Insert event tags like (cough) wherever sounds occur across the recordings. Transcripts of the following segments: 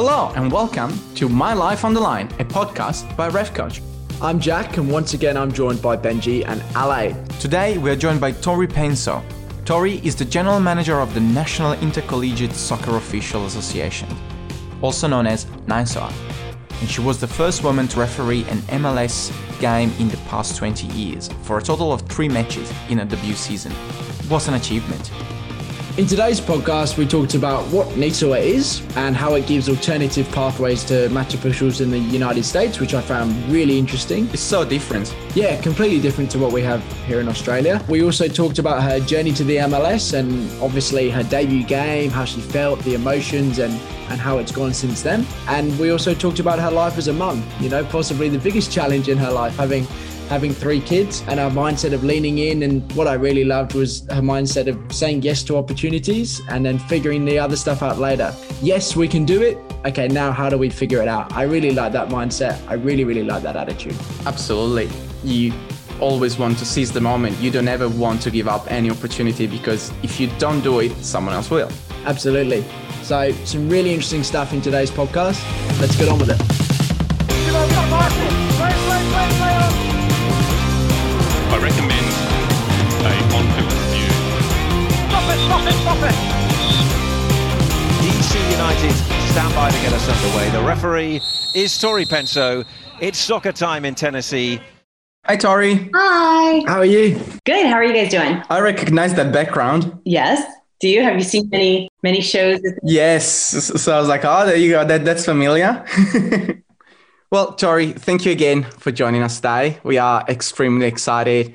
Hello and welcome to My Life on the Line, a podcast by Ref Coach. I'm Jack, and once again, I'm joined by Benji and Ale. Today, we are joined by Tori Penso. Tori is the general manager of the National Intercollegiate Soccer Official Association, also known as NISOA, and she was the first woman to referee an MLS game in the past 20 years for a total of three matches in a debut season. It was an achievement. In today's podcast, we talked about what NISOA is and how it gives alternative pathways to match officials in the United States, which I found really interesting. It's so different. Yeah, completely different to what we have here in Australia. We also talked about her journey to the MLS and obviously her debut game, how she felt, the emotions, and, and how it's gone since then. And we also talked about her life as a mum, you know, possibly the biggest challenge in her life, having having three kids and our mindset of leaning in. And what I really loved was her mindset of saying yes to opportunities and then figuring the other stuff out later. Yes, we can do it. Okay, now how do we figure it out? I really like that mindset. I really, really like that attitude. Absolutely. You always want to seize the moment. You don't ever want to give up any opportunity because if you don't do it, someone else will. Absolutely. So, some really interesting stuff in today's podcast. Let's get on with it. Stand by to get us underway. The referee is Tori Penso. It's soccer time in Tennessee. Hi, Tori. Hi. How are you? Good. How are you guys doing? I recognize that background. Yes. Do you? Have you seen many many shows? Yes. So I was like, oh, there you go. That that's familiar. (laughs) well, Tori, thank you again for joining us today. We are extremely excited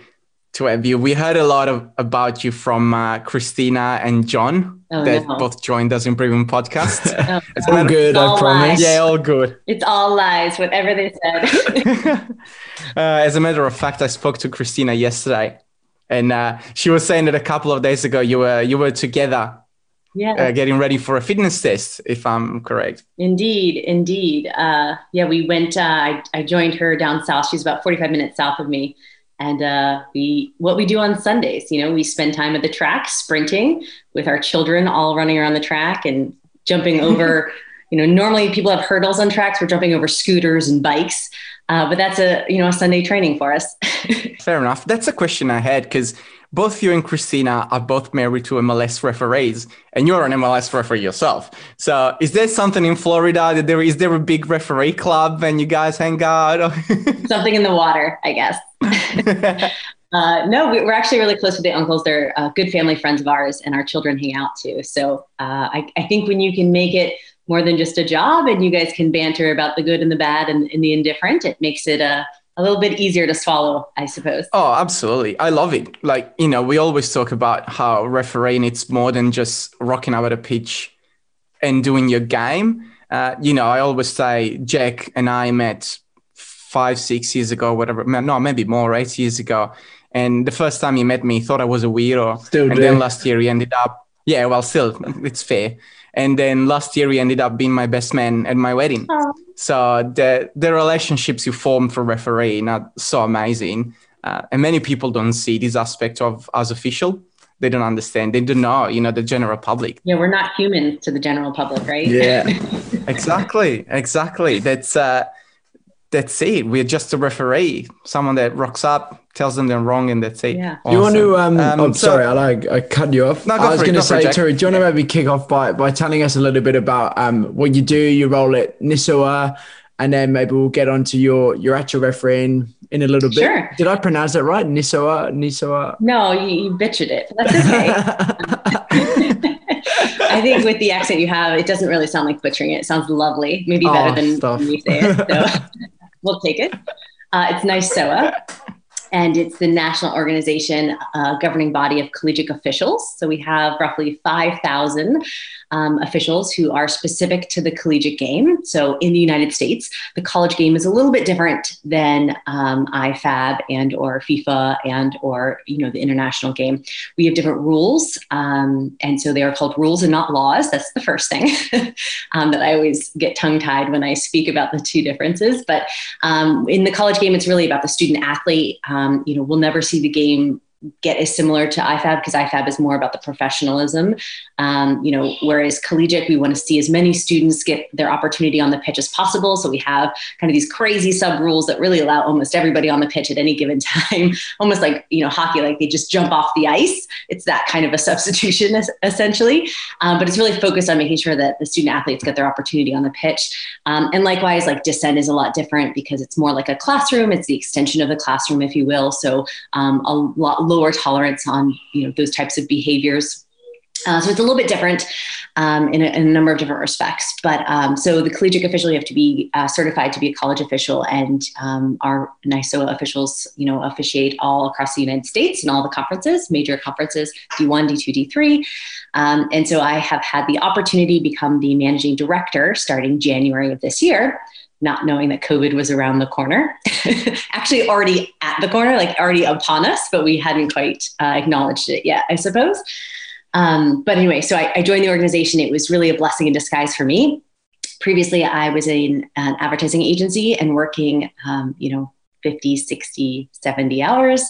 to have you. We heard a lot of, about you from uh, Christina and John Oh, that no. both joined us in previous podcasts. (laughs) Oh, As a All matter- good, I All promise. lies. Yeah, all good. It's all lies, whatever they said. (laughs) (laughs) Uh, as a matter of fact, I spoke to Christina yesterday, and uh, she was saying that a couple of days ago you were you were together yeah, uh, getting ready for a fitness test, if I'm correct. indeed, indeed. Uh, yeah, we went. Uh, I, I joined her down south. She's about forty-five minutes south of me, and uh, we what we do on Sundays. You know, we spend time at the track sprinting with our children, all running around the track and jumping (laughs) over. you know, normally people have hurdles on tracks. We're jumping over scooters and bikes, uh, but that's a you know a Sunday training for us. (laughs) Fair enough. That's a question I had because both you and Christina are both married to MLS referees, and you're an MLS referee yourself. So, is there something in Florida that there is there a big referee club and you guys hang out? (laughs) Something in the water, I guess. (laughs) Uh, no, we- we're actually really close with the Unkels. They're uh, good family friends of ours, and our children hang out too. So uh, I, I think when you can make it more than just a job, and you guys can banter about the good and the bad and, and the indifferent, it makes it a, a little bit easier to swallow, I suppose. Oh, absolutely. I love it. Like, you know, we always talk about how refereeing it's more than just rocking up at a pitch and doing your game. Uh, you know, I always say Jack and I met five, six years ago, whatever. No, maybe more, eight years ago. And the first time he met me, he thought I was a weirdo. Still and do. then last year he ended up, yeah, well, still, it's fair. And then last year he ended up being my best man at my wedding. Oh. So the the relationships you form for refereeing are so amazing, uh, and many people don't see this aspect of as official. They don't understand. They don't know, you know, the general public. Yeah, we're not humans to the general public, right? Yeah. (laughs) Exactly, exactly. That's uh, that's it. We're just a referee, someone that rocks up, tells them they're wrong, and that's it. Yeah. Do you want to? Um, Um, I'm so- sorry, I, like, I cut you off. No, go I was going to go it, say, Jack. Terry, do you want to maybe kick off by, by telling us a little bit about um, what you do, your role at Nisoa, and then maybe we'll get on to your, your actual refereeing in a little bit. Sure. Did I pronounce that right? Nisoa? Nisoa? No, you, you bitched it. That's okay. (laughs) I think with the accent you have, it doesn't really sound like butchering it. It sounds lovely, maybe better Oh, than stuff. when you say it. So (laughs) we'll take it. Uh, it's NISOA, and it's the national organization uh, governing body of collegiate officials. So we have roughly 5,000 um, officials who are specific to the collegiate game. So in the United States, the college game is a little bit different than um, IFAB and or FIFA and or you know the international game. We have different rules, um, and so they are called rules and not laws. That's the first thing (laughs) um, that I always get tongue tied when I speak about the two differences. But um, in the college game, it's really about the student athlete. Um, Um, you know, we'll never see the game get is similar to IFAB because IFAB is more about the professionalism. Um, you know, whereas collegiate, we want to see as many students get their opportunity on the pitch as possible. So we have kind of these crazy sub rules that really allow almost everybody on the pitch at any given (laughs) time, almost like you know hockey, like they just jump off the ice. It's that kind of a substitution essentially, um, but it's really focused on making sure that the student athletes get their opportunity on the pitch. Um, and likewise, like descent is a lot different because it's more like a classroom. It's the extension of the classroom, if you will. So um, a lot lower tolerance on you know those types of behaviors. Uh, so it's a little bit different um, in, a, in, a, number of different respects. But um, so the collegiate official, you have to be uh, certified to be a college official, and um, our NISOA officials, you know, officiate all across the United States in all the conferences, major conferences, D1, D2, D3. Um, and so I have had the opportunity to become the managing director starting January of this year not knowing that COVID was around the corner. (laughs) Actually, already at the corner, like already upon us, but we hadn't quite uh, acknowledged it yet, I suppose. Um, but anyway, so I, I, joined the organization. It was really a blessing in disguise for me. Previously, I was in an advertising agency and working, um, you know, 50, 60, 70 hours.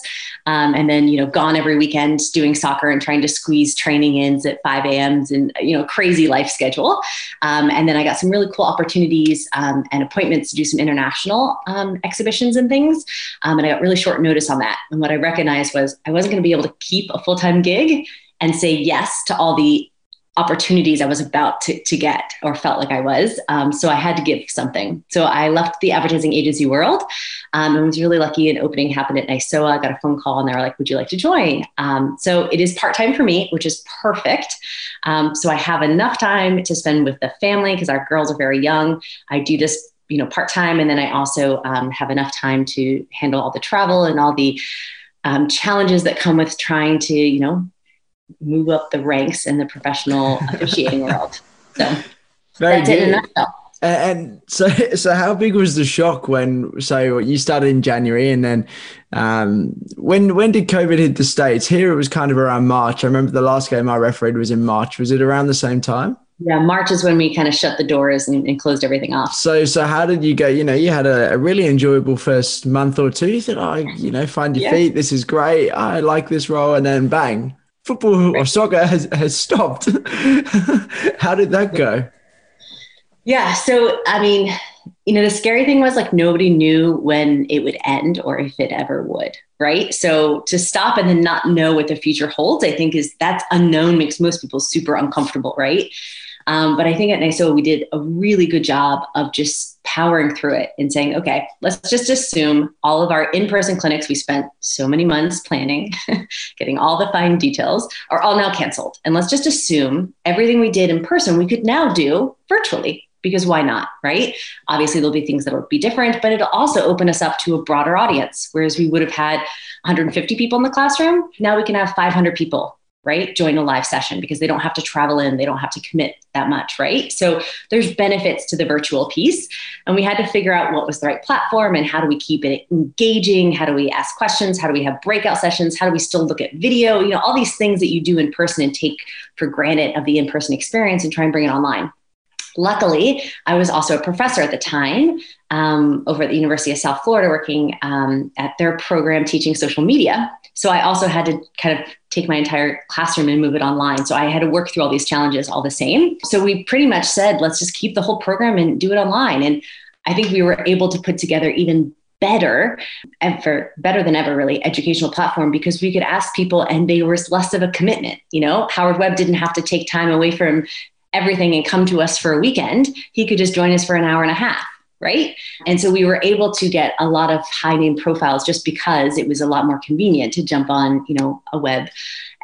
Um, and then, you know, gone every weekend doing soccer and trying to squeeze training ins at 5 a.m.s and, you know, crazy life schedule. Um, and then I got some really cool opportunities um, and appointments to do some international um, exhibitions and things. Um, and I got really short notice on that. And what I recognized was I wasn't going to be able to keep a full time gig and say yes to all the opportunities I was about to, to get or felt like I was. Um, so I had to give something. So I left the advertising agency world um, and was really lucky. An opening happened at NISOA. I got a phone call and they were like, would you like to join? Um, so it is part-time for me, which is perfect. Um, so I have enough time to spend with the family because our girls are very young. I do this you know part-time and then I also um, have enough time to handle all the travel and all the um, challenges that come with trying to you know move up the ranks in the professional (laughs) officiating world. So Very that's good. it in a nutshell. And so, (laughs) so how big was the shock when? So you started in January, and then um, when when did COVID hit the states? Here it was kind of around March. I remember the last game I refereed was in March. Was it around the same time? Yeah, March is when we kind of shut the doors and, and, closed everything off. So, so how did you go? You know, you had a, a really enjoyable first month or two. You thought, oh, you know, find your yeah. feet. This is great. I like this role, and then bang, football or soccer has, has stopped. (laughs) How did that go? Yeah. So, I mean, you know, the scary thing was like nobody knew when it would end or if it ever would. Right. So to stop and then not know what the future holds, I think is that's unknown makes most people super uncomfortable. Right. Um, but I think at NISO we did a really good job of just powering through it and saying, okay, let's just assume all of our in person clinics we spent so many months planning, (laughs) getting all the fine details, are all now canceled. And let's just assume everything we did in person, we could now do virtually because why not, right? Obviously, there'll be things that'll be different, but it'll also open us up to a broader audience. Whereas we would have had 150 people in the classroom, now we can have 500 people right join a live session because they don't have to travel in they don't have to commit that much right? So there's benefits to the virtual piece. And we had to figure out what was the right platform and how do we keep it engaging? How do we ask questions? How do we have breakout sessions? How do we still look at video? You know all these things that you do in person and take for granted of the in-person experience and try and bring it online Luckily, I was also a professor at the time um, over at the University of South Florida, working um, at their program teaching social media. So I also had to kind of take my entire classroom and move it online. So I had to work through all these challenges all the same. So we pretty much said, let's just keep the whole program and do it online. And I think we were able to put together even better ever better than ever really educational platform because we could ask people and there was less of a commitment you know howard webb didn't have to take time away from everything and come to us for a weekend he could just join us for an hour and a half right? And so we were able to get a lot of high name profiles just because it was a lot more convenient to jump on, you know, a web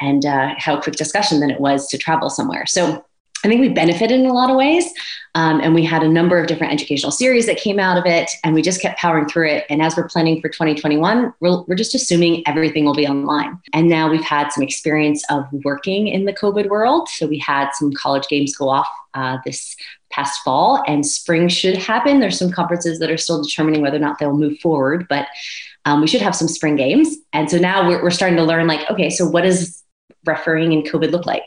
and uh, have a quick discussion than it was to travel somewhere. So I think we benefited in a lot of ways. Um, and we had a number of different educational series that came out of it, and we just kept powering through it. And as we're planning for 2021, we're, we're just assuming everything will be online. And now we've had some experience of working in the COVID world. So we had some college games go off uh, this past fall, and spring should happen. There's some conferences that are still determining whether or not they'll move forward, but um, we should have some spring games. And so now we're, we're starting to learn like, okay, so what does refereeing in COVID look like?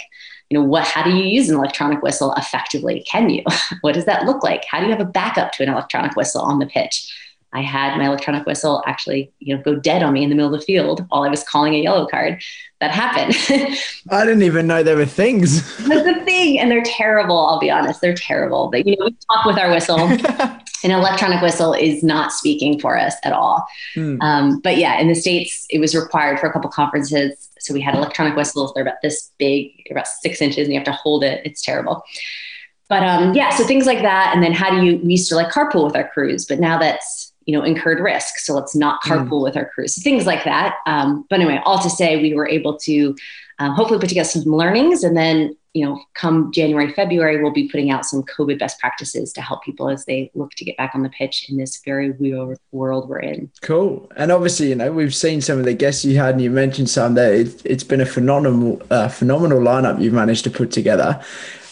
You know, what, how do you use an electronic whistle effectively? Can you? (laughs) what does that look like? How do you have a backup to an electronic whistle on the pitch? I had my electronic whistle actually, you know, go dead on me in the middle of the field while I was calling a yellow card. That happened. (laughs) I didn't even know there were things. That's the thing, and they're terrible. I'll be honest, they're terrible. But you know, we talk with our whistle. (laughs) An electronic whistle is not speaking for us at all. Hmm. Um, but yeah, in the states, it was required for a couple conferences. So we had electronic whistles. They're about this big, about six inches, and you have to hold it. It's terrible. But um, yeah, so things like that. And then how do you? We used to like carpool with our crews, but now that's you know incurred risk so let's not carpool with our crews so things like that um, but anyway all to say we were able to um, hopefully put together some learnings and then you know come january february we'll be putting out some covid best practices to help people as they look to get back on the pitch in this very weird world we're in Cool. And obviously, you know, we've seen some of the guests you had, and you mentioned some that it, it's been a phenomenal, uh, phenomenal lineup you've managed to put together.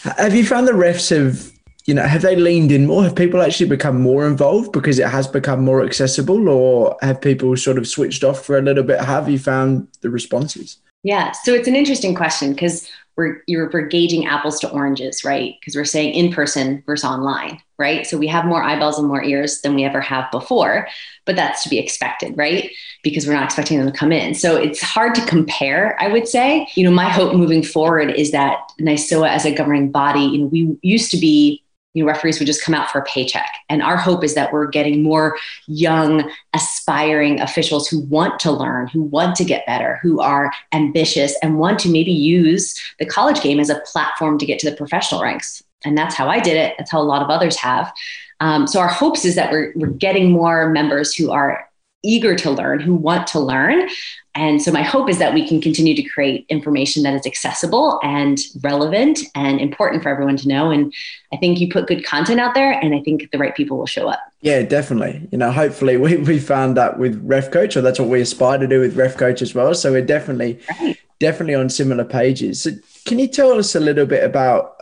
Have you found the refs have, you know, have they leaned in more? Have people actually become more involved because it has become more accessible, or have people sort of switched off for a little bit? Have you found the responses? Yeah, so it's an interesting question because we're you're we're gauging apples to oranges, right? Because we're saying in person versus online, right? So we have more eyeballs and more ears than we ever have before, but that's to be expected, right? Because we're not expecting them to come in. So it's hard to compare, I would say. You know, my hope moving forward is that NISOA as a governing body, you know, we used to be you know, referees would just come out for a paycheck. And our hope is that we're getting more young, aspiring officials who want to learn, who want to get better, who are ambitious and want to maybe use the college game as a platform to get to the professional ranks. And that's how I did it. That's how a lot of others have. Um, so our hopes is that we're, we're getting more members who are eager to learn, who want to learn. And so my hope is that we can continue to create information that is accessible and relevant and important for everyone to know. And I think you put good content out there, and I think the right people will show up. Yeah, definitely. You know, hopefully we, we found that with Ref Coach, or that's what we aspire to do with Ref Coach as well. So we're definitely Right. definitely on similar pages. So can you tell us a little bit about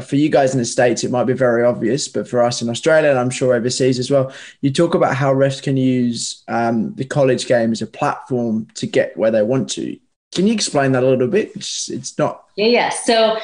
for you guys in the states, it might be very obvious, but for us in Australia, and I'm sure overseas as well, you talk about how refs can use um, the college game as a platform to get where they want to. Can you explain that a little bit? It's, it's not. Yeah, yeah. So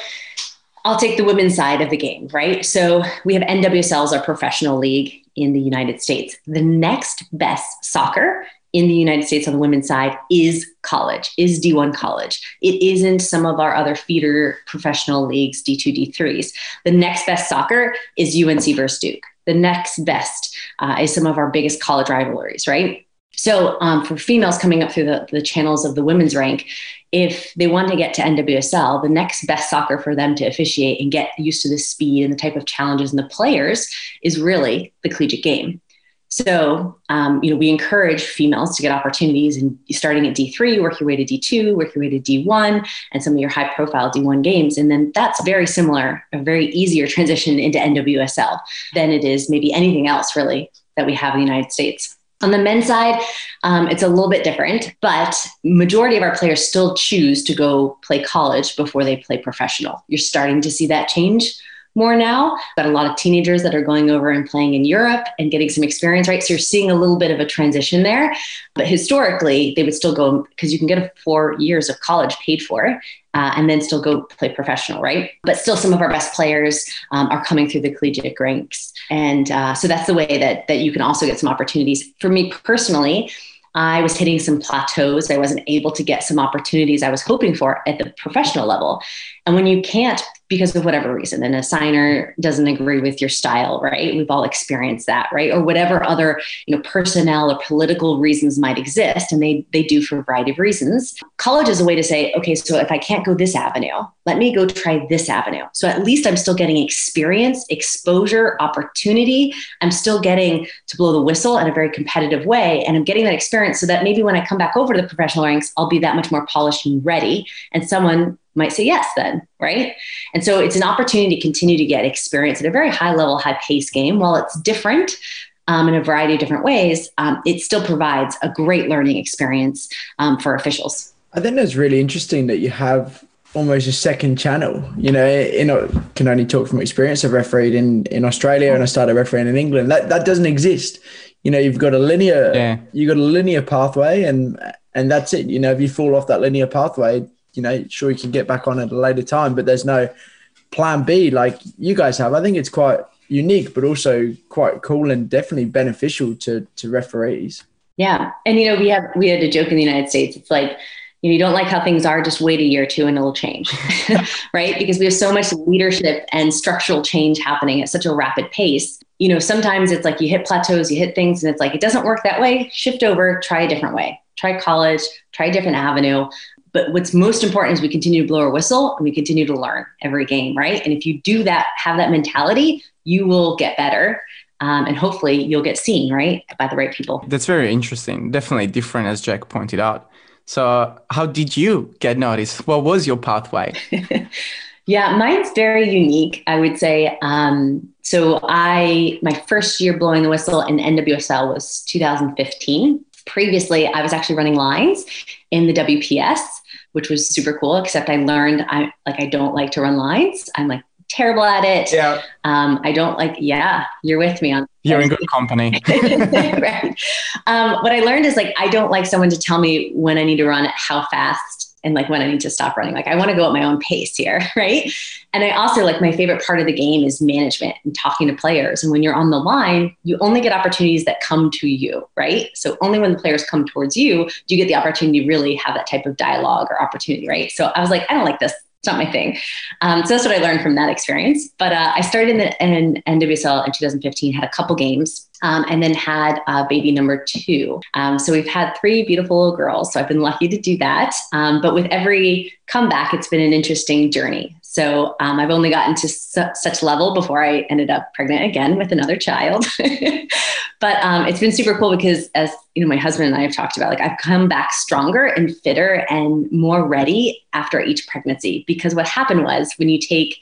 I'll take the women's side of the game, right? So we have NWSL as our professional league in the United States. The next best soccer in the United States on the women's side is college, is D1 college. It isn't some of our other feeder professional leagues, D2, D3s. The next best soccer is UNC versus Duke. The next best uh, is some of our biggest college rivalries, right? So um, for females coming up through the, the channels of the women's rank, if they want to get to NWSL, the next best soccer for them to officiate and get used to the speed and the type of challenges and the players is really the collegiate game. So, um, you know, we encourage females to get opportunities and starting at D3, work your way to D2, work your way to D1, and some of your high profile D1 games. And then that's very similar, a very easier transition into NWSL than it is maybe anything else really that we have in the United States. On the men's side, um, it's a little bit different, but majority of our players still choose to go play college before they play professional. You're starting to see that change more now, but a lot of teenagers that are going over and playing in Europe and getting some experience, right? So you're seeing a little bit of a transition there. But historically, they would still go because you can get a four years of college paid for. Uh, and then still go play professional, right? But still, some of our best players um, are coming through the collegiate ranks, and uh, so that's the way that that you can also get some opportunities. For me personally, I was hitting some plateaus. I wasn't able to get some opportunities I was hoping for at the professional level. And when you can't, because of whatever reason, an assigner doesn't agree with your style, right? We've all experienced that, right? Or whatever other, you know, personnel or political reasons might exist, and they they do for a variety of reasons. College is a way to say, okay, so if I can't go this avenue, let me go try this avenue. So at least I'm still getting experience, exposure, opportunity. I'm still getting to blow the whistle in a very competitive way, and I'm getting that experience so that maybe when I come back over to the professional ranks, I'll be that much more polished and ready, and someone might say yes then, right? And so it's an opportunity to continue to get experience at a very high level, high pace game. While it's different um, in a variety of different ways, um, it still provides a great learning experience um, for officials. I think that's really interesting that you have almost a second channel. You know, you know, can only talk from experience. I've refereed in in Australia and I started refereeing in England. That that doesn't exist. You know, you've got a linear, Yeah. you've got a linear pathway, and and that's it. You know, if you fall off that linear pathway, you know, sure you can get back on at a later time, but there's no plan B like you guys have. I think it's quite unique, but also quite cool and definitely beneficial to to referees. Yeah, and you know we have we had a joke in the United States. It's like you know you don't like how things are, just wait a year or two and it'll change, (laughs) right? Because we have so much leadership and structural change happening at such a rapid pace. You know, sometimes it's like you hit plateaus, you hit things, and it's like it doesn't work that way. Shift over, try a different way. Try college, try a different avenue. But what's most important is we continue to blow our whistle and we continue to learn every game, right? And if you do that, have that mentality, you will get better. Um, and hopefully you'll get seen, right, by the right people. That's very interesting. Definitely different, as Jack pointed out. So, how did you get noticed? What was your pathway? (laughs) yeah, mine's very unique, I would say. Um, so, I my first year blowing the whistle in NWSL was 2015. Previously, I was actually running lines in the WPS, which was super cool. Except I learned I like I don't like to run lines. I'm like terrible at it. Yeah. Um, I don't like. Yeah, you're with me on. You're in good company. (laughs) right. Um, what I learned is like I don't like someone to tell me when I need to run, how fast, and like when I need to stop running. Like I want to go at my own pace here, (laughs) right? And I also like my favorite part of the game is management and talking to players. And when you're on the line, you only get opportunities that come to you, right? So only when the players come towards you do you get the opportunity to really have that type of dialogue or opportunity, right? So I was like, I don't like this it's not my thing. Um, so that's what I learned from that experience. But uh, I started in, the, in NWSL in 2015, had a couple games, um, and then had uh, baby number two. Um, so we've had three beautiful little girls. So I've been lucky to do that. Um, but with every comeback, it's been an interesting journey. So um, I've only gotten to su- such level before I ended up pregnant again with another child. (laughs) but um, it's been super cool because, as you know, my husband and I have talked about, like I've come back stronger and fitter and more ready after each pregnancy. Because what happened was when you take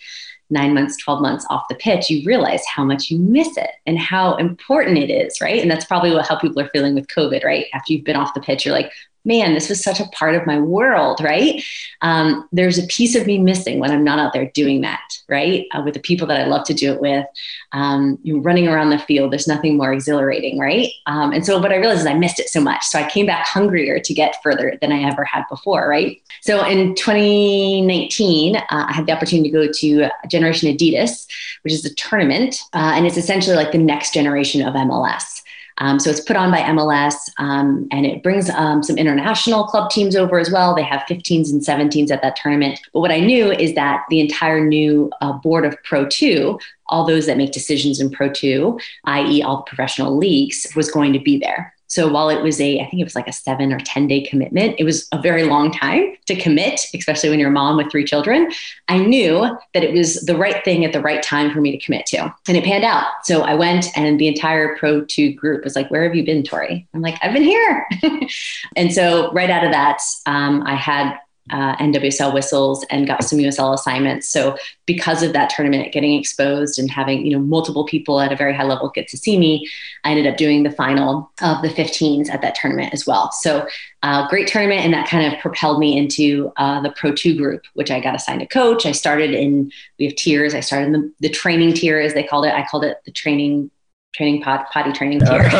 nine months, 12 months off the pitch, you realize how much you miss it and how important it is, right? And that's probably what how people are feeling with COVID, right? After you've been off the pitch, you're like, man, this was such a part of my world, right? Um, there's a piece of me missing when I'm not out there doing that, right? Uh, with the people that I love to do it with, um, you know, running around the field, there's nothing more exhilarating, right? Um, and so what I realized is I missed it so much. So I came back hungrier to get further than I ever had before, right? So in 2019, uh, I had the opportunity to go to Generation Adidas, which is a tournament, uh, and it's essentially like the next generation of MLS. Um, so it's put on by MLS um, and it brings um, some international club teams over as well. They have 15s and 17s at that tournament. But what I knew is that the entire new uh, board of Pro 2, all those that make decisions in Pro 2, i.e., all the professional leagues, was going to be there. So while it was a, I think it was like a seven or 10 day commitment, it was a very long time to commit, especially when you're a mom with three children. I knew that it was the right thing at the right time for me to commit to. And it panned out. So I went and the entire Pro 2 group was like, Where have you been, Tori? I'm like, I've been here. (laughs) and so right out of that, um, I had uh, NWSL whistles and got some USL assignments. So because of that tournament getting exposed and having you know multiple people at a very high level get to see me, I ended up doing the final of the 15s at that tournament as well. So uh, great tournament, and that kind of propelled me into uh, the Pro 2 group, which I got assigned a coach. I started in we have tiers. I started in the, the training tier, as they called it. I called it the training training pot, potty training tier. (laughs) (laughs)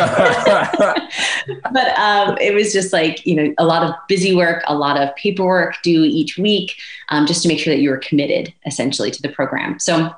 but um, it was just like, you know, a lot of busy work, a lot of paperwork due each week um, just to make sure that you were committed essentially to the program. So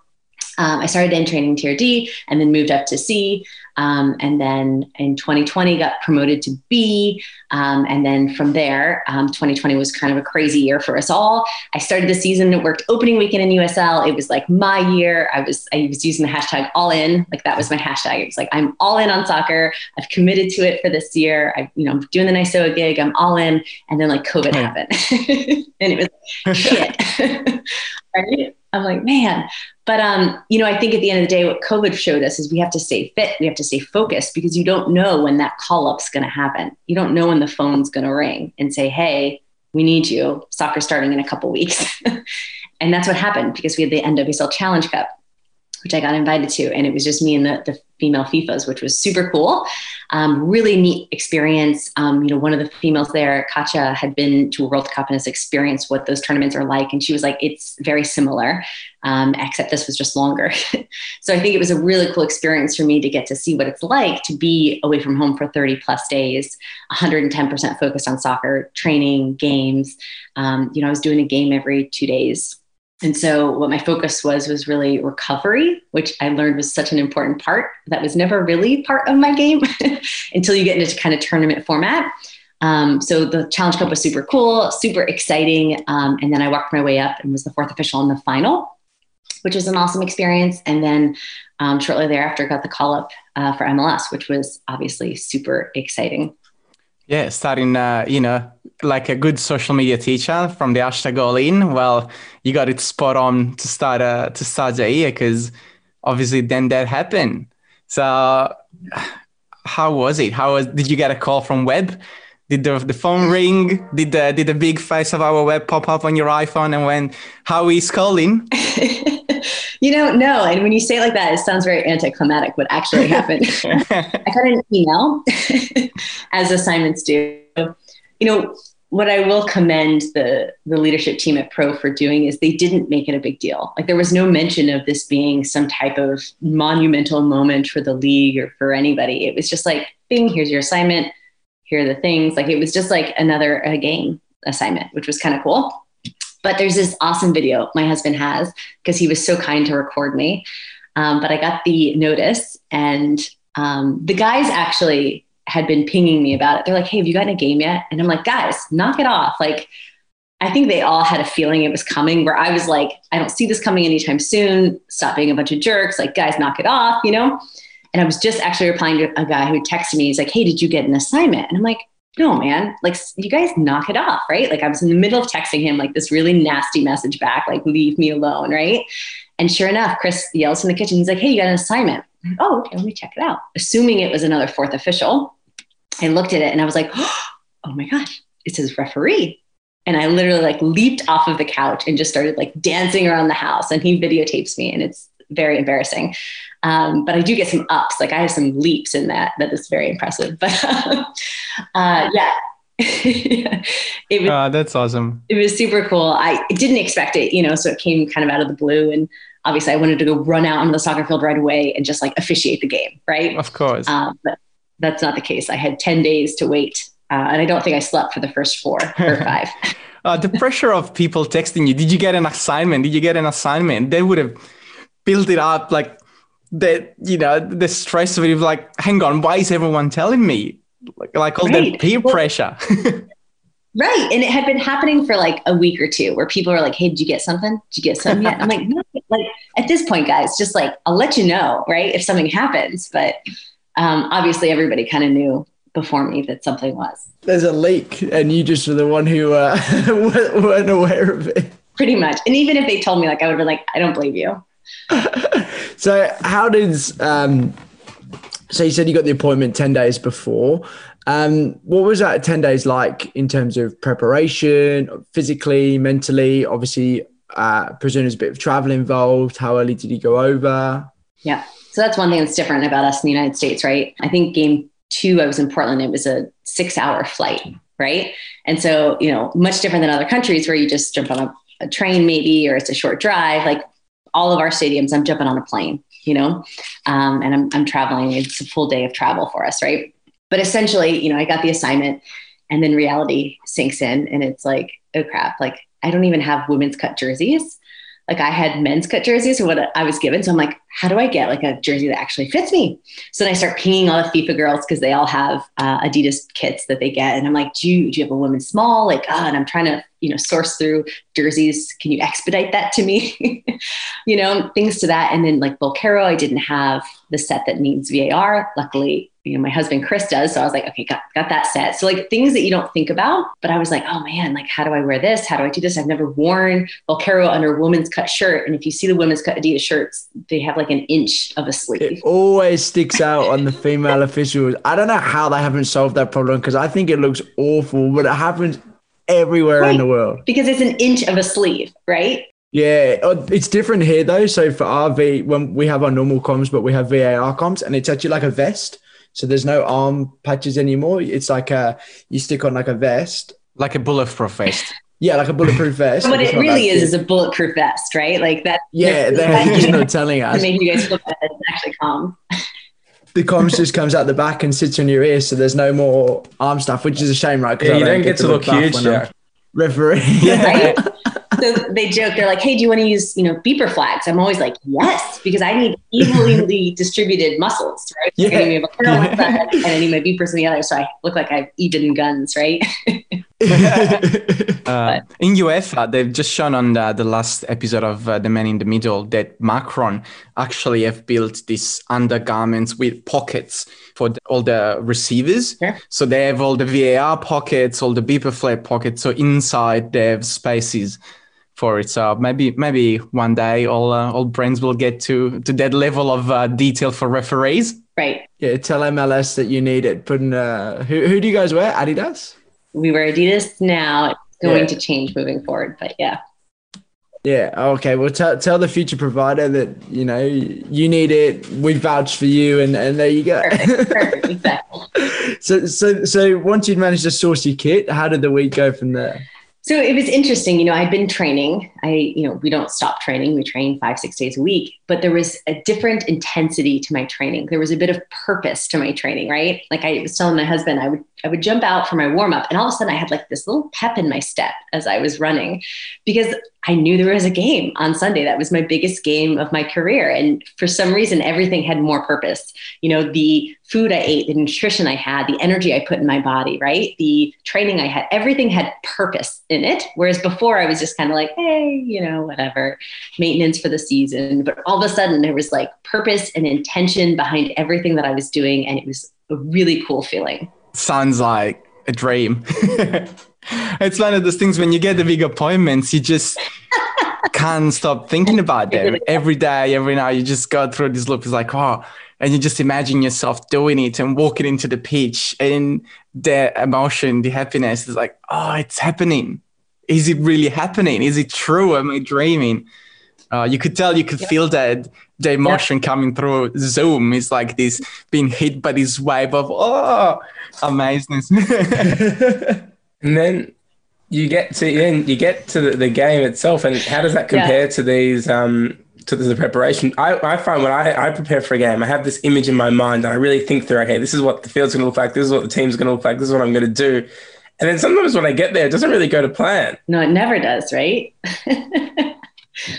um, I started in training tier D and then moved up to C. Um, and then in 2020 got promoted to B. Um, and then from there, 2020 um, was kind of a crazy year for us all. I started the season, it worked opening weekend in USL. It was like my year. I was I was using the hashtag all in, like that was my hashtag. It was like I'm all in on soccer. I've committed to it for this year. I, you know, I'm doing the NISOA gig. I'm all in. And then like COVID happened, (laughs) and it was (laughs) shit. (laughs) right? I'm like, man. But um, you know, I think at the end of the day, what COVID showed us is we have to stay fit, we have to stay focused because you don't know when that call up's going to happen. You don't know when the phone's going to ring and say, "Hey, we need you. Soccer starting in a couple weeks." (laughs) and that's what happened because we had the NWSL Challenge Cup, which I got invited to, and it was just me and the, the female FIFAs, which was super cool. Um, really neat experience. Um, you know, one of the females there, Katja, had been to a World Cup and has experienced what those tournaments are like. And she was like, it's very similar, um, except this was just longer. (laughs) so I think it was a really cool experience for me to get to see what it's like to be away from home for 30 plus days, 110% focused on soccer, training, games. Um, you know, I was doing a game every two days And so what my focus was was really recovery, which I learned was such an important part that was never really part of my game (laughs) until you get into kind of tournament format. Um, so the Challenge Cup was super cool, super exciting. Um, and then I walked my way up and was the fourth official in the final, which was an awesome experience. And then um, shortly thereafter, got the call up uh, for MLS, which was obviously super exciting. Yeah, starting, uh, you know, like a good social media teacher from the hashtag all in. Well, you got it spot on to start uh, to start the year because obviously then that happened. So, (sighs) how was it? How was? Did you get a call from Webb? Did the, the phone ring? Did the did the big face of our web pop up on your iPhone and went, "How is calling?" (laughs) you don't know, no. And when you say it like that, it sounds very anticlimactic. What actually (laughs) happened? I got an email, (laughs) as assignments do. You know, what I will commend the the leadership team at Pro for doing is they didn't make it a big deal. Like there was no mention of this being some type of monumental moment for the league or for anybody. It was just like, "Bing, here's your assignment." Here are the things. Like it was just like another game assignment, which was kind of cool. But there's this awesome video my husband has because he was so kind to record me. Um, but I got the notice, and um, the guys actually had been pinging me about it. They're like, "Hey, have you gotten a game yet?" And I'm like, "Guys, knock it off!" Like, I think they all had a feeling it was coming. Where I was like, "I don't see this coming anytime soon. Stop being a bunch of jerks. Like, guys, knock it off," you know. And I was just actually replying to a guy who texted me. He's like, Hey, did you get an assignment? And I'm like, no, man, like you guys knock it off, right? Like I was in the middle of texting him like this really nasty message back, like leave me alone, right? And sure enough, Chris yells from the kitchen. He's like, hey, you got an assignment. Like, oh, okay, let me check it out. Assuming it was another fourth official, I looked at it and I was like, (gasps) oh my gosh, it says referee. And I literally like leaped off of the couch and just started like dancing around the house. And he videotapes me and it's very embarrassing. Um, but I do get some ups. Like I have some leaps in that. That is very impressive. (laughs) But uh, yeah. (laughs) it was, uh, that's awesome. It was super cool. I didn't expect it, you know, so it came kind of out of the blue. And obviously I wanted to go run out onto the soccer field right away and just like officiate the game. Right. Of course. Uh, but that's not the case. I had 10 days to wait. Uh, and I don't think I slept for the first four (laughs) or five. Uh, the pressure of people texting you, did you get an assignment? Did you get an assignment? They would have built it up like that you know the stress of it like hang on why is everyone telling me? Like, like all right. that peer well, pressure. (laughs) Right and it had been happening for like a week or two where people were like hey did you get something? Did you get something yet? I'm like (laughs) no like at this point guys just like i'll let you know right if something happens. But um, obviously everybody kind of knew before me that something was. There's a leak and you just were the one who uh, (laughs) weren't aware of it. Pretty much and even if they told me like i would be like i don't believe you (laughs) so how does um, so you said you got the appointment 10 days before. Um, what was that 10 days like in terms of preparation physically mentally? Obviously uh, presume there's a bit of travel involved. How early did you go over? Yeah. So that's one thing that's different about us in the united states right? I think game two i was in portland it was a six hour flight right? And so you know much different than other countries where you just jump on a, a train maybe or it's a short drive like all of our stadiums, I'm jumping on a plane, you know, um, and I'm, I'm traveling. It's a full day of travel for us, right? But essentially, you know, I got the assignment and then reality sinks in and it's like, oh crap, like I don't even have women's cut jerseys. Like I had men's cut jerseys or what I was given. So I'm like, how do I get like a jersey that actually fits me? So then I start pinging all the FIFA girls because they all have uh, Adidas kits that they get. And I'm like, do you, do you have a women's small? Like, oh, and I'm trying to you know source through jerseys can you expedite that to me (laughs) you know things to that and then like Velcro I didn't have the set that needs VAR luckily you know my husband Chris does. So I was like okay got, got that set. So like things that you don't think about but I was like oh man like how do I wear this? How do I do this? I've never worn Velcro under a woman's cut shirt. And if you see the women's cut Adidas shirts they have like an inch of a sleeve. It always sticks out on the female (laughs) officials. I don't know how they haven't solved that problem because I think it looks awful but it happens everywhere right. in the world. Because it's an inch of a sleeve, right? Yeah, uh, it's different here though. So for RV, when we have our normal comms, but we have VAR comms, and it's actually like a vest. So there's no arm patches anymore. It's like a you stick on like a vest, like a bulletproof vest. (laughs) Yeah, like a bulletproof vest. what it really is is a bulletproof vest, right? Like that. Yeah, they're just not telling us. Maybe you guys feel better. It's actually calm. (laughs) the comms just comes out the back and sits on your ear, so there's no more arm stuff, which is a shame, right? Yeah, you don't, don't get, to look huge. Yeah. Referee. Yeah. So they joke, they're like, hey, do you want to use, you know, beeper flags? I'm always like, yes, because I need evenly (laughs) distributed muscles, right? Yeah. I need my on one side and I need my beepers on the other. So I look like I have even guns, right? (laughs) Uh, in UEFA, they've just shown on the, the last episode of uh, The Man in the Middle that Macron actually have built these undergarments with pockets for the, all the receivers. Yeah. So they have all the VAR pockets, all the beeper flag pockets. So inside they have spaces for it. So maybe maybe one day all uh, all brands will get to to that level of uh, detail for referees. right. Yeah, tell MLS that you need it. Put in, uh, who, who do you guys wear? Adidas? We wear Adidas now. It's going Yeah. to change moving forward, but yeah. Yeah. Okay. Well, tell tell the future provider that you know you need it. We vouch for you, and and there you go. Perfect. (laughs) Perfect. Exactly. so so so once you'd managed to source your kit, how did the week go from there? So it was interesting. You know, I'd been training. I, you know, we don't stop training. We train five, six days a week, but there was a different intensity to my training. There was a bit of purpose to my training, right? Like I was telling my husband, I would, I would jump out for my warm up and all of a sudden I had like this little pep in my step as I was running because I knew there was a game on Sunday. That was my biggest game of my career. And for some reason, everything had more purpose. You know, the food I ate, the nutrition I had, the energy I put in my body, right? The training I had, everything had purpose in it. Whereas before I was just kind of like, hey, you know, whatever, maintenance for the season. But all of a sudden there was like purpose and intention behind everything that I was doing. And it was a really cool feeling. Sounds like a dream. (laughs) it's one of those things when you get the big appointments, you just can't stop thinking about (laughs) them every day, every night. You just go through this loop. It's like, oh, and you just imagine yourself doing it and walking into the pitch, and the emotion, the happiness is like, oh, it's happening. Is it really happening? Is it true? Am I dreaming? Uh, you could tell, you could feel that the emotion coming through Zoom is like this being hit by this wave of oh, amazingness. (laughs) And then you get to then you get to the, the game itself, and how does that Yeah. compare to these um to the preparation? I, I find when I, I prepare for a game, I have this image in my mind, and I really think through. Okay, this is what the field's going to look like. This is what the team's going to look like. This is what I'm going to do. And then sometimes when I get there, it doesn't really go to plan. No, it never does, right? (laughs)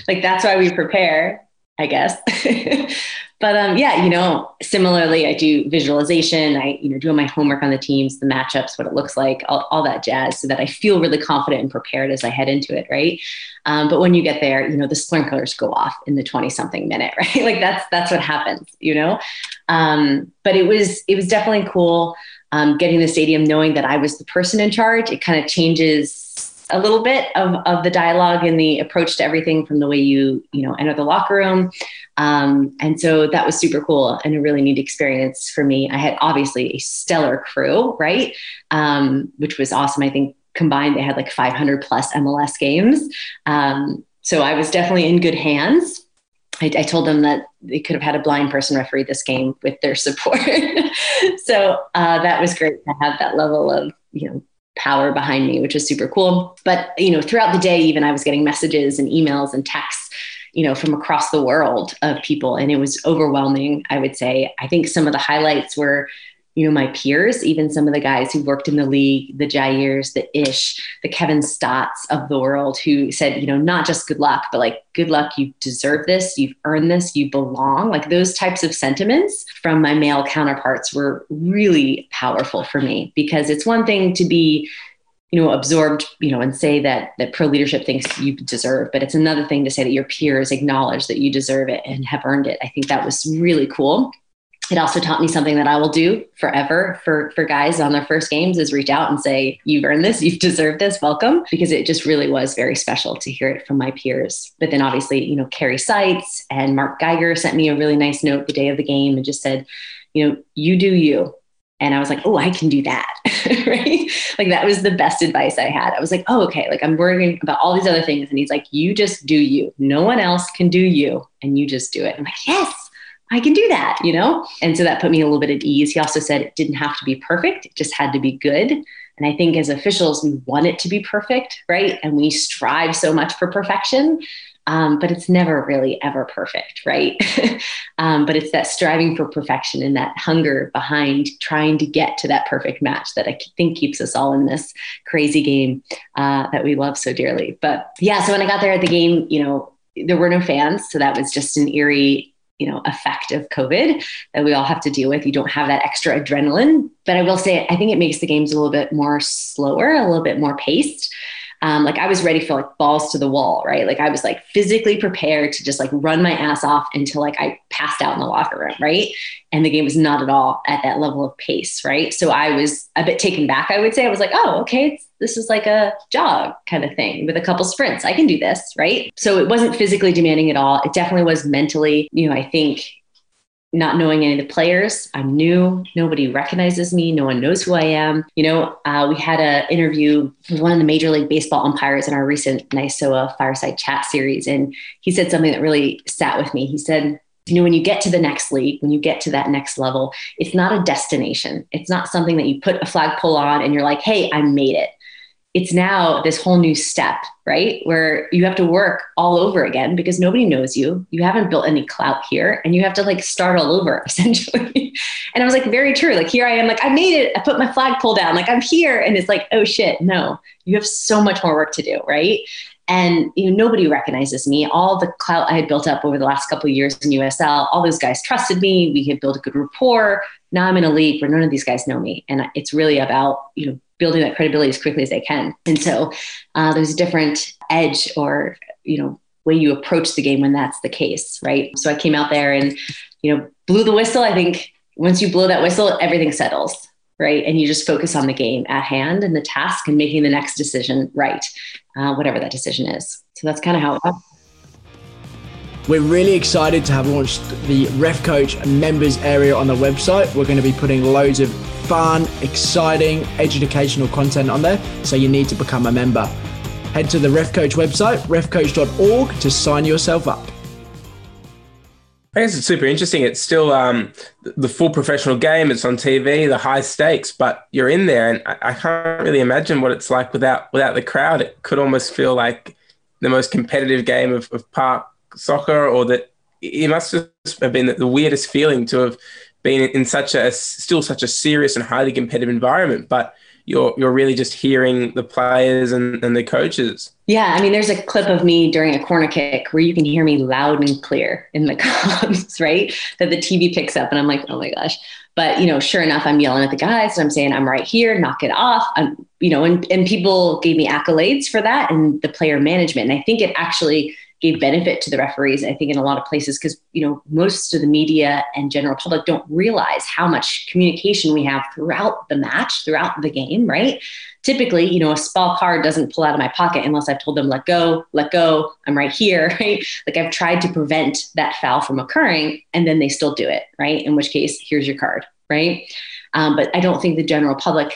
like that's why we prepare, I guess. (laughs) but um, yeah, you know, similarly, I do visualization. I you know do my homework on the teams, the matchups, what it looks like, all, all that jazz, so that I feel really confident and prepared as I head into it, right? Um, but when you get there, you know, the sprinklers go off in the twenty something minute, (laughs) right? like that's that's what happens, you know. Um, but it was it was definitely cool um, getting the stadium, knowing that I was the person in charge. It kind of changes a little bit of, of the dialogue and the approach to everything from the way you you know enter the locker room. Um, and so that was super cool and a really neat experience for me. I had obviously a stellar crew right? Um, which was awesome. I think combined they had like 500 plus mls games. Um, so i was definitely in good hands. I, I told them that they could have had a blind person referee this game with their (laughs) support. So uh, that was great to have that level of you know power behind me, which was super cool. But, you know, throughout the day, even I was getting messages and emails and texts, you know, from across the world of people. And it was overwhelming, I would say. I think some of the highlights were, you know, my peers, even some of the guys who worked in the league, the Jairs, the Ish, the Kevin Stotts of the world who said, you know, not just good luck, but like, good luck, you deserve this, you've earned this, you belong. Like those types of sentiments from my male counterparts were really powerful for me because it's one thing to be you know absorbed you know and say that that pro leadership thinks you deserve but it's another thing to say that your peers acknowledge that you deserve it and have earned it i think that was really cool it also taught me something that I will do forever for for guys on their first games is reach out and say you've earned this, (laughs) you've deserved this, welcome because it just really was very special to hear it from my peers. But then obviously, you know, Kari Seitz and Mark Geiger sent me a really nice note the day of the game and just said, you know, you do you. And I was like, oh, I can do that. (laughs) right. Like that was the best advice I had. I was like, oh, okay. Like I'm worrying about all these other things. And he's like, you just do you. No one else can do you. And you just do it. I'm like, yes, I can do that, you know? And so that put me a little bit at ease. He also said it didn't have to be perfect, it just had to be good. And I think as officials, we want it to be perfect, right? And we strive so much for perfection. um, but it's never really ever perfect, right? (laughs) um, but it's that striving for perfection and that hunger behind trying to get to that perfect match that I think keeps us all in this crazy game uh, that we love so dearly. But yeah, so when I got there at the game, you know, there were no fans, so that was just an eerie you know effect of covid that we all have to deal with. You don't have that extra adrenaline. But i will say i think it makes the games a little bit more slower a little bit more paced um, like I was ready for like balls to the wall, right? Like I was like physically prepared to just like run my ass off until like I passed out in the locker room, right? And the game was not at all at that level of pace, right? So I was a bit taken back, I would say. I was like, oh, okay, this is like a jog kind of thing with a couple sprints. I can do this, right? So it wasn't physically demanding at all. It definitely was mentally, you know, I think not knowing any of the players. I'm new. Nobody recognizes me. No one knows who I am. You know, uh, we had an interview with one of the Major League Baseball umpires in our recent NISOA Fireside Chat series. And he said something that really sat with me. He said, you know, when you get to the next league, when you get to that next level, it's not a destination. It's not something that you put a flagpole on and you're like, hey, I made it it's now this whole new step, right? Where you have to work all over again because nobody knows you. You haven't built any clout here and you have to like start all over (laughs) essentially. and I was like, very true. Like, here I am, like, I made it. I put my flag flagpole down, like, I'm here. And it's like, oh shit, no, you have so much more work to do, right? And you know, nobody recognizes me. All the clout I had built up over the last couple of years in USL, all those guys trusted me. We had built a good rapport. Now I'm in a league where none of these guys know me, and it's really about you know building that credibility as quickly as they can. And so uh, there's a different edge or, you know, way you approach the game when that's the case, right? So I came out there and, you know, blew the whistle. I think once you blow that whistle, everything settles, right? And you just focus on the game at hand and the task and making the next decision right, uh, whatever that decision is. So that's kind of how it went. We're really excited to have launched the Ref Coach members area on the website. We're going to be putting loads of fun, exciting, educational content on there. So you need to become a member. Head to the Ref Coach website, refcoach.org, to sign yourself up. I guess it's super interesting. It's still um, the full professional game. It's on TV, the high stakes, but you're in there, and I, I can't really imagine what it's like without without the crowd. It could almost feel like the most competitive game of, of park soccer, or that it must have been the weirdest feeling to have been in such a still such a serious and highly competitive environment, but you're you're really just hearing the players and, and the coaches. Yeah, I mean, there's a clip of me during a corner kick where you can hear me loud and clear in the (laughs) comms, right? That the TV picks up, and I'm like, oh my gosh. But you know, sure enough, I'm yelling at the guys, and I'm saying, I'm right here, knock it off. I'm, you know, and and people gave me accolades for that, and the player management. And I think it actually gave benefit to the referees, I think, in a lot of places, because you know most of the media and general public don't realize how much communication we have throughout the match, throughout the game, right? Typically, you know, a small card doesn't pull out of my pocket unless I've told them, let go, let go, I'm right here, (laughs) right? Like I've tried to prevent that foul from occurring, and then they still do it, right? In which case, here's your card, right? Um, but I don't think the general public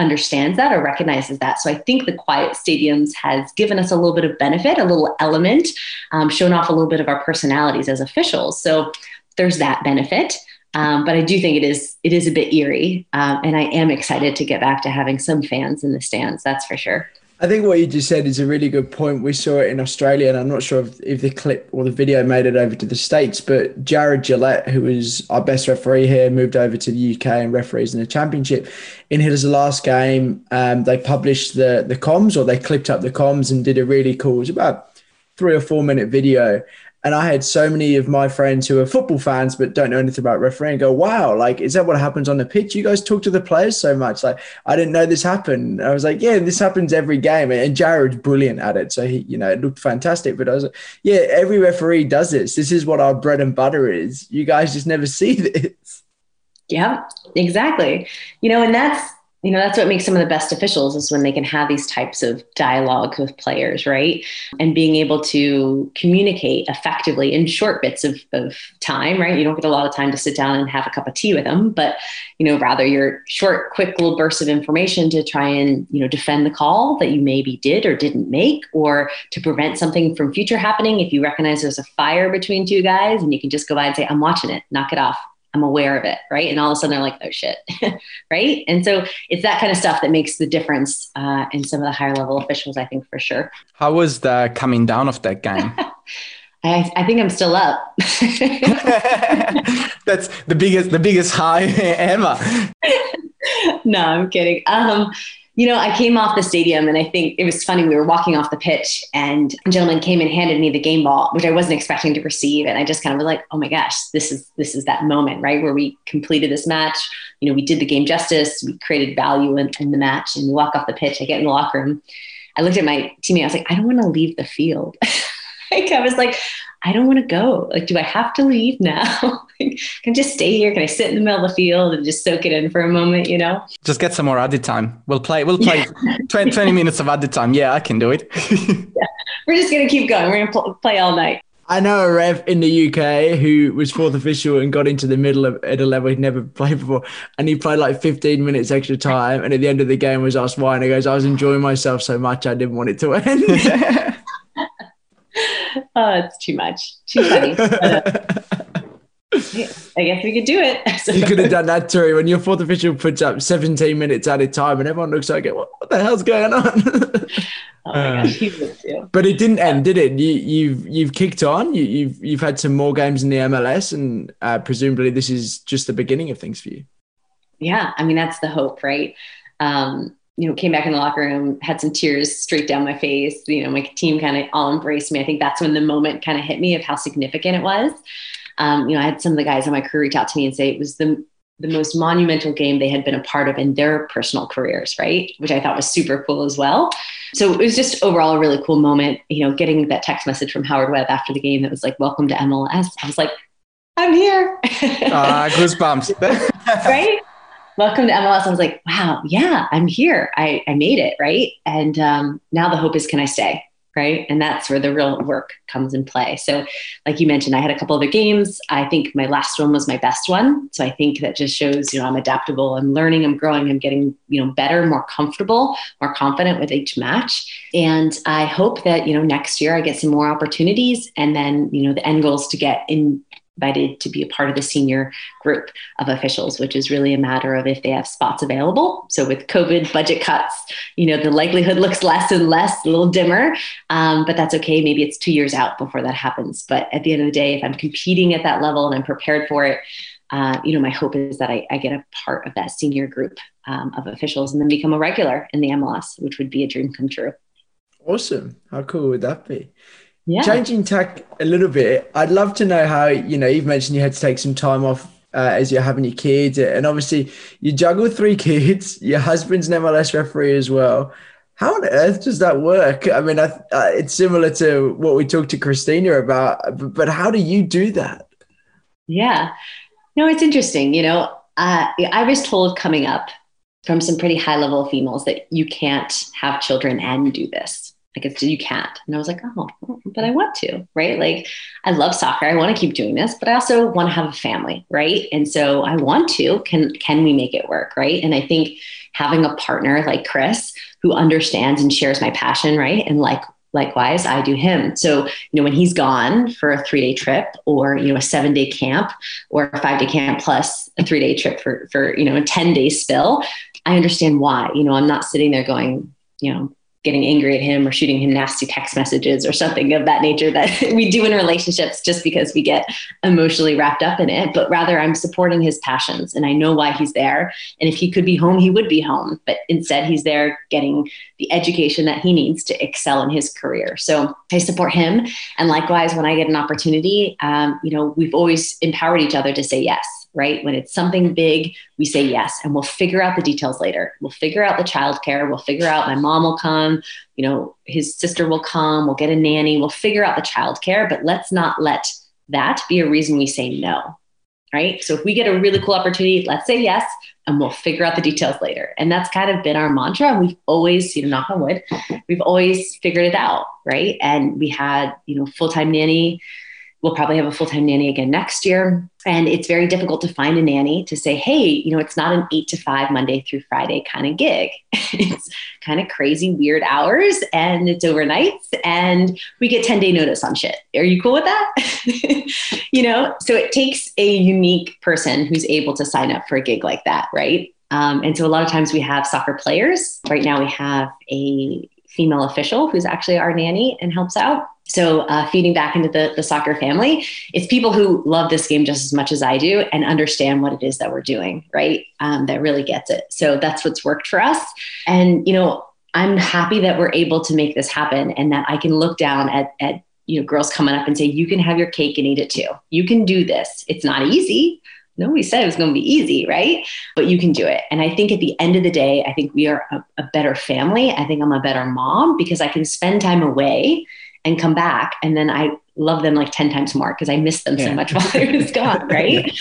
understands that or recognizes that. So I think the quiet stadiums has given us a little bit of benefit, a little element, um, shown off a little bit of our personalities as officials. So there's that benefit. Um, but I do think it is it is a bit eerie, um, and I am excited to get back to having some fans in the stands. That's for sure. I think what you just said is a really good point. We saw it in Australia, and I'm not sure if, if the clip or the video made it over to the States, but Jarred Gillett, who was our best referee here, moved over to the UK and referees in the championship. In his last game, um, they published the, the comms or they clipped up the comms and did a really cool, it was about three or four minute video. And I had so many of my friends who are football fans but don't know anything about refereeing go, wow, like, is that what happens on the pitch? You guys talk to the players so much. Like, I didn't know this happened. I was like, yeah, this happens every game. And Jarred's brilliant at it. So he, you know, it looked fantastic. But I was like, yeah, every referee does this. This is what our bread and butter is. You guys just never (laughs) see this. Yeah, exactly. You know, and that's you know that's what makes some of the best officials is when they can have these types of dialogue with players right? And being able to communicate effectively in short bits of, of time right? You don't get a lot of time to sit down and have a cup of tea with them but you know rather your short quick little bursts of information to try and you know defend the call that you maybe did or didn't make or to prevent something from future happening. If you recognize there's a fire between two guys and you can just go by and say i'm watching it. Knock it off I'm aware of it, right? And all of a sudden they're like, oh shit, (laughs) right? And so it's that kind of stuff that makes the difference uh, in some of the higher level officials, I think for sure. How was the coming down of that game? (laughs) I, I think I'm still up. (laughs) That's the biggest, the biggest high ever. no, I'm kidding. Um, you know, I came off the stadium and I think it was funny. We were walking off the pitch and a gentleman came and handed me the game ball, which I wasn't expecting to receive. And I just kind of was like, oh my gosh, this is this is that moment, right? Where we completed this match. You know, we did the game justice, we created value in, in the match, and we walk off the pitch. I get in the locker room. I looked at my teammate, I was like, I don't want to leave the field. (laughs) like I was like, I don't want to go. Like, do I have to leave now? (laughs) (laughs) can I just stay here? Can I sit in the middle of the field and just soak it in for a moment? You know, just get some more added time. We'll play. We'll play (laughs) 20, 20 minutes of added time. Yeah, I can do it. (laughs) yeah. We're just gonna keep going. We're gonna pl- play all night. I know a ref in the UK who was fourth official and got into the middle of at a level he'd never played before, and he played like 15 minutes extra time. And at the end of the game, was asked why, and he goes, "I was enjoying myself so much, I didn't want it to end." oh, it's too much. Too funny. Uh, I guess we could do it. (laughs) you could have done that too. When your fourth official puts up 17 minutes at a time and everyone looks like, what, what the hell's going on? (laughs) oh my gosh. But it didn't end, did it? You, you've you've kicked on. You, you've you've had some more games in the MLS, and uh, presumably this is just the beginning of things for you. Yeah, I mean that's the hope, right? Um, you know, came back in the locker room, had some tears straight down my face. You know, my team kind of all embraced me. I think that's when the moment kind of hit me of how significant it was. Um, you know, I had some of the guys on my crew reach out to me and say it was the the most monumental game they had been a part of in their personal careers, right? Which I thought was super cool as well. So it was just overall a really cool moment. You know, getting that text message from Howard Webb after the game that was like, "Welcome to MLS." I was like, "I'm here." (laughs) Ah, uh, goosebumps. (laughs) right? welcome to MLS. I was like, wow, yeah, I'm here. I, I made it. Right. And um, now the hope is, can I stay? Right. And that's where the real work comes in play. So, like you mentioned, I had a couple other games. I think my last one was my best one. So I think that just shows, you know, I'm adaptable, I'm learning, I'm growing, I'm getting, you know, better, more comfortable, more confident with each match. And I hope that, you know, next year I get some more opportunities. And then, you know, the end goal is to get in invited to be a part of the senior group of officials, which is really a matter of if they have spots available. So with COVID budget cuts, you know, the likelihood looks less and less, a little dimmer, um, but that's okay. Maybe it's two years out before that happens. But at the end of the day, if I'm competing at that level and I'm prepared for it, uh, you know, my hope is that I, I, get a part of that senior group um, of officials and then become a regular in the MLS, which would be a dream come true. Awesome. How cool would that be? Yeah. Changing tack a little bit, I'd love to know how, you know, you've mentioned you had to take some time off uh, as you're having your kids. And obviously, you juggle three (laughs) kids, your husband's an MLS referee as well. How on earth does that work? I mean, I, uh, it's similar to what we talked to Christina about, but how do you do that? Yeah. No, it's interesting. You know, uh, I was told coming up from some pretty high level females that you can't have children and do this like it's you can't. And i was like oh but i want to right? Like i love soccer. I want to keep doing this but i also want to have a family right? And so i want to. Can can we make it work right? And i think having a partner like chris who understands and shares my passion right? And like likewise i do him. So you know when he's gone for a three day trip or you know a seven day camp or a five day camp plus a three day trip for for you know a 10 day spill i understand why. You know i'm not sitting there going you know getting angry at him or shooting him nasty text messages or something of that nature that (laughs) we do in relationships just because we get emotionally wrapped up in it. But rather i'm supporting his passions and i know why he's there. And if he could be home he would be home. But instead he's there getting the education that he needs to excel in his career. So i support him. And likewise when i get an opportunity um, you know we've always empowered each other to say yes right? When it's something big, we say yes, and we'll figure out the details later. We'll figure out the childcare. We'll figure out my mom will come, you know, his sister will come. We'll get a nanny. We'll figure out the childcare, but let's not let that be a reason we say no, right? So if we get a really cool opportunity, let's say yes, and we'll figure out the details later. And that's kind of been our mantra. And we've always, you know, knock on wood, we've always figured it out, right? And we had, you know, full time nanny We'll probably have a full time nanny again next year. And it's very difficult to find a nanny to say, hey, you know, it's not an eight to five Monday through Friday kind of gig. (laughs) it's kind of crazy, weird hours and it's overnights and we get 10 day notice on shit. Are you cool with that? (laughs) you know, so it takes a unique person who's able to sign up for a gig like that, right? Um, and so a lot of times we have soccer players. Right now we have a female official who's actually our nanny and helps out. So uh, feeding back into the, the soccer family, it's people who love this game just as much as I do and understand what it is that we're doing, right? Um, that really gets it. So that's what's worked for us. And, you know, I'm happy that we're able to make this happen and that I can look down at, at you know, girls coming up and say, you can have your cake and eat it too. You can do this. It's not easy nobody said it was going to be easy, right? But you can do it. And I think at the end of the day, I think we are a, a, better family. I think I'm a better mom because I can spend time away and come back. And then I love them like 10 times more because I miss them yeah. so much while I was (laughs) gone, right?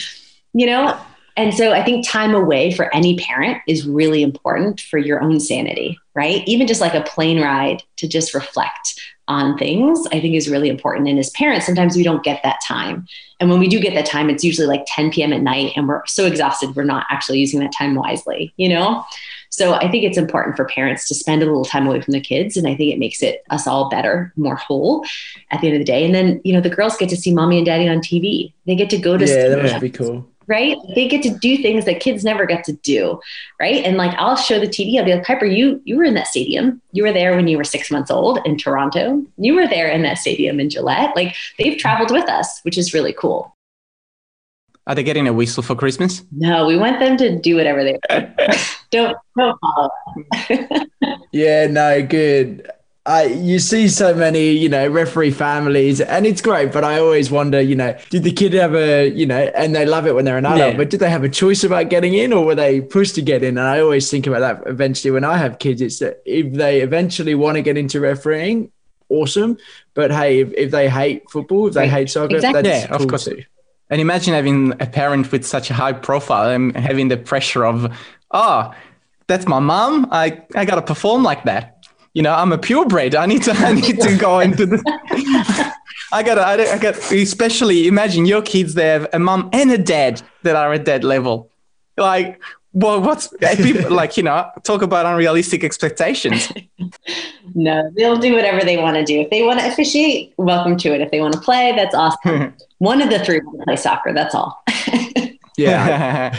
you know? And so I think time away for any parent is really important for your own sanity, right? Even just like a plane ride to just reflect on things, I think is really important. And as parents, sometimes we don't get that time. And when we do get that time, it's usually like 10 p.m. at night and we're so exhausted, we're not actually using that time wisely, you know? So I think it's important for parents to spend a little time away from the kids. And I think it makes it us all better, more whole at the end of the day. And then, you know, the girls get to see mommy and daddy on TV. They get to go to Yeah, that would be cool right? They get to do things that kids never get to do, right? And like I'll show the TV, I'll be like, Piper, you you were in that stadium. You were there when you were six months old in Toronto. You were there in that stadium in Gillette. Like they've traveled with us, which is really cool. Are they getting a whistle for Christmas? No, we want them to do whatever they (laughs) don't don't follow. (laughs) yeah, no, good. I, you see so many, you know, referee families, and it's great. But I always wonder, you know, did the kid have a, you know, and they love it when they're an adult, yeah. but did they have a choice about getting in, or were they pushed to get in? And I always think about that. Eventually, when I have kids, it's that if they eventually want to get into refereeing, awesome. But hey, if, if they hate football, if they hate soccer, exactly. that's yeah, cool of course. Too. And imagine having a parent with such a high profile and having the pressure of, oh, that's my mom. I, I got to perform like that you know, I'm a purebred. I need to, I need to go (laughs) into the. I got, I, I got, especially imagine your kids. They have a mom and a dad that are at that level. Like, well, what's people (laughs) like? You know, talk about unrealistic expectations. (laughs) no, they'll do whatever they want to do. If they want to officiate, welcome to it. If they want to play, that's awesome. One of the three will play soccer. That's all. yeah.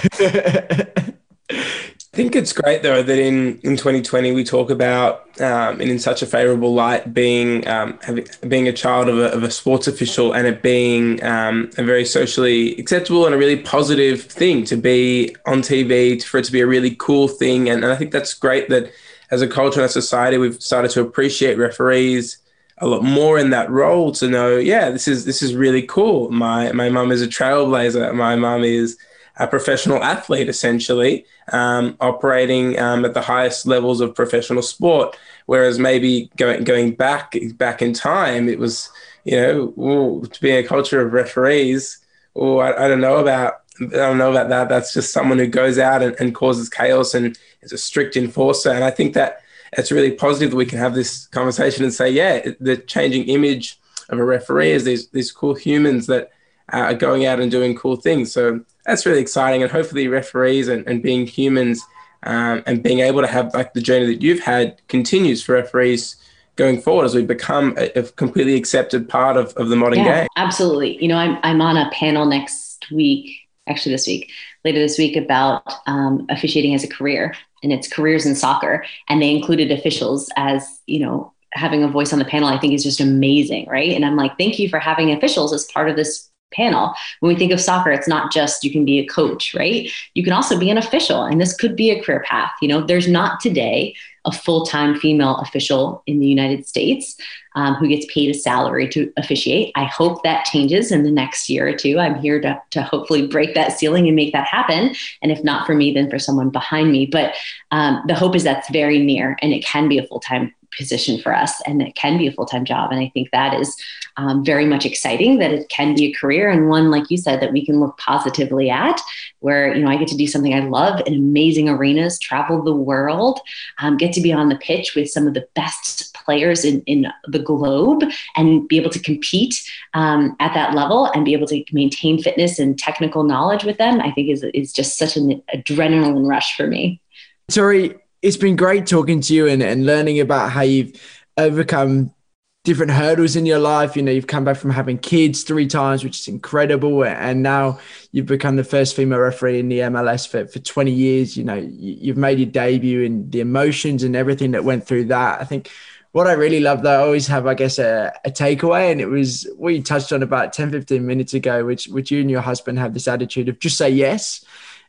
I think it's great though that in, in 2020 we talk about um, and in such a favourable light being um, having, being a child of a, of a sports official and it being um, a very socially acceptable and a really positive thing to be on TV for it to be a really cool thing. And, and I think that's great that as a culture and a society we've started to appreciate referees a lot more in that role to know yeah this is this is really cool. My my mum is a trailblazer. My mum is a professional athlete, essentially, um, operating um, at the highest levels of professional sport. Whereas maybe going going back back in time, it was you know ooh, to be a culture of referees. Oh, I, I, don't know about I don't know about that. That's just someone who goes out and, and causes chaos and is a strict enforcer. And I think that it's really positive that we can have this conversation and say, yeah, the changing image of a referee is these these cool humans that are going out and doing cool things. So that's really exciting. And hopefully, referees and, and being humans um, and being able to have like the journey that you've had continues for referees going forward as we become a, a completely accepted part of, of the modern yeah, game. Absolutely. You know, I'm, I'm on a panel next week, actually this week, later this week about um, officiating as a career and it's careers in soccer. And they included officials as, you know, having a voice on the panel, I think is just amazing. Right. And I'm like, thank you for having officials as part of this panel. When we think of soccer, it's not just you can be a coach, right? You can also be an official, and this could be a career path. You know, there's not today a full time female official in the United States um, who gets paid a salary to officiate. I hope that changes in the next year or two. I'm here to, to hopefully break that ceiling and make that happen. And if not for me, then for someone behind me. But um, the hope is that's very near and it can be a full time position for us and it can be a full-time job and i think that is um, very much exciting that it can be a career and one like you said that we can look positively at where you know i get to do something i love in amazing arenas travel the world um, get to be on the pitch with some of the best players in, in the globe and be able to compete um, at that level and be able to maintain fitness and technical knowledge with them, I think is, is just such an adrenaline rush for me. Tori, it's been great talking to you and, and learning about how you've overcome different hurdles in your life. You know, you've come back from having kids three times, which is incredible. And now you've become the first female referee in the MLS for, for 20 years. You know, you've made your debut and the emotions and everything that went through that. I think what I really love though, I always have, I guess, a, a takeaway. And it was what you touched on about 10, 15 minutes ago, which, which you and your husband have this attitude of just say yes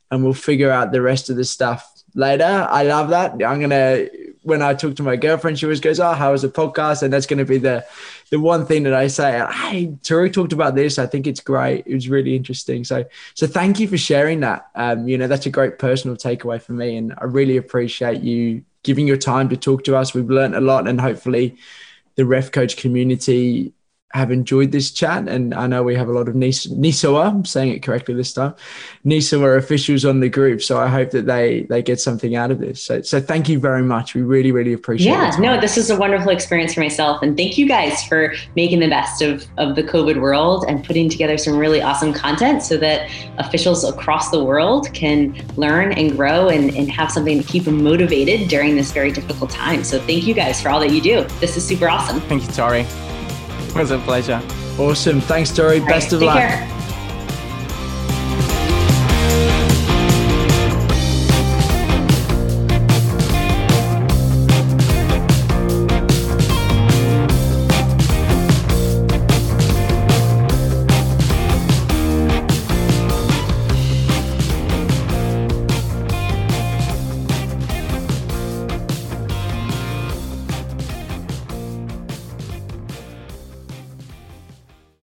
and we'll figure out the rest of the stuff later. I love that. I'm to when I talk to my girlfriend, she always goes, "Oh, how was the podcast?" And that's to be the the one thing that I say. Hey, Tori talked about this. I think it's great. It was really interesting. So, so thank you for sharing that. Um, you know, that's a great personal takeaway for me, and I really appreciate you giving your time to talk to us. We've learned a lot, and hopefully, the ref coach community have enjoyed this chat. And I know we have a lot of Nis- Nisoa, I'm saying it correctly this time, Nisoa officials on the group. So I hope that they they get something out of this. So, so thank you very much. We really, really appreciate yeah, it. Yeah, no, this is a wonderful experience for myself. And thank you guys for making the best of, of the COVID world and putting together some really awesome content so that officials across the world can learn and grow and, and have something to keep them motivated during this very difficult time. So thank you guys for all that you do. This is super awesome. Thank you, Tori. It was a pleasure. Awesome. Thanks, Tori. Best right, of luck. Care.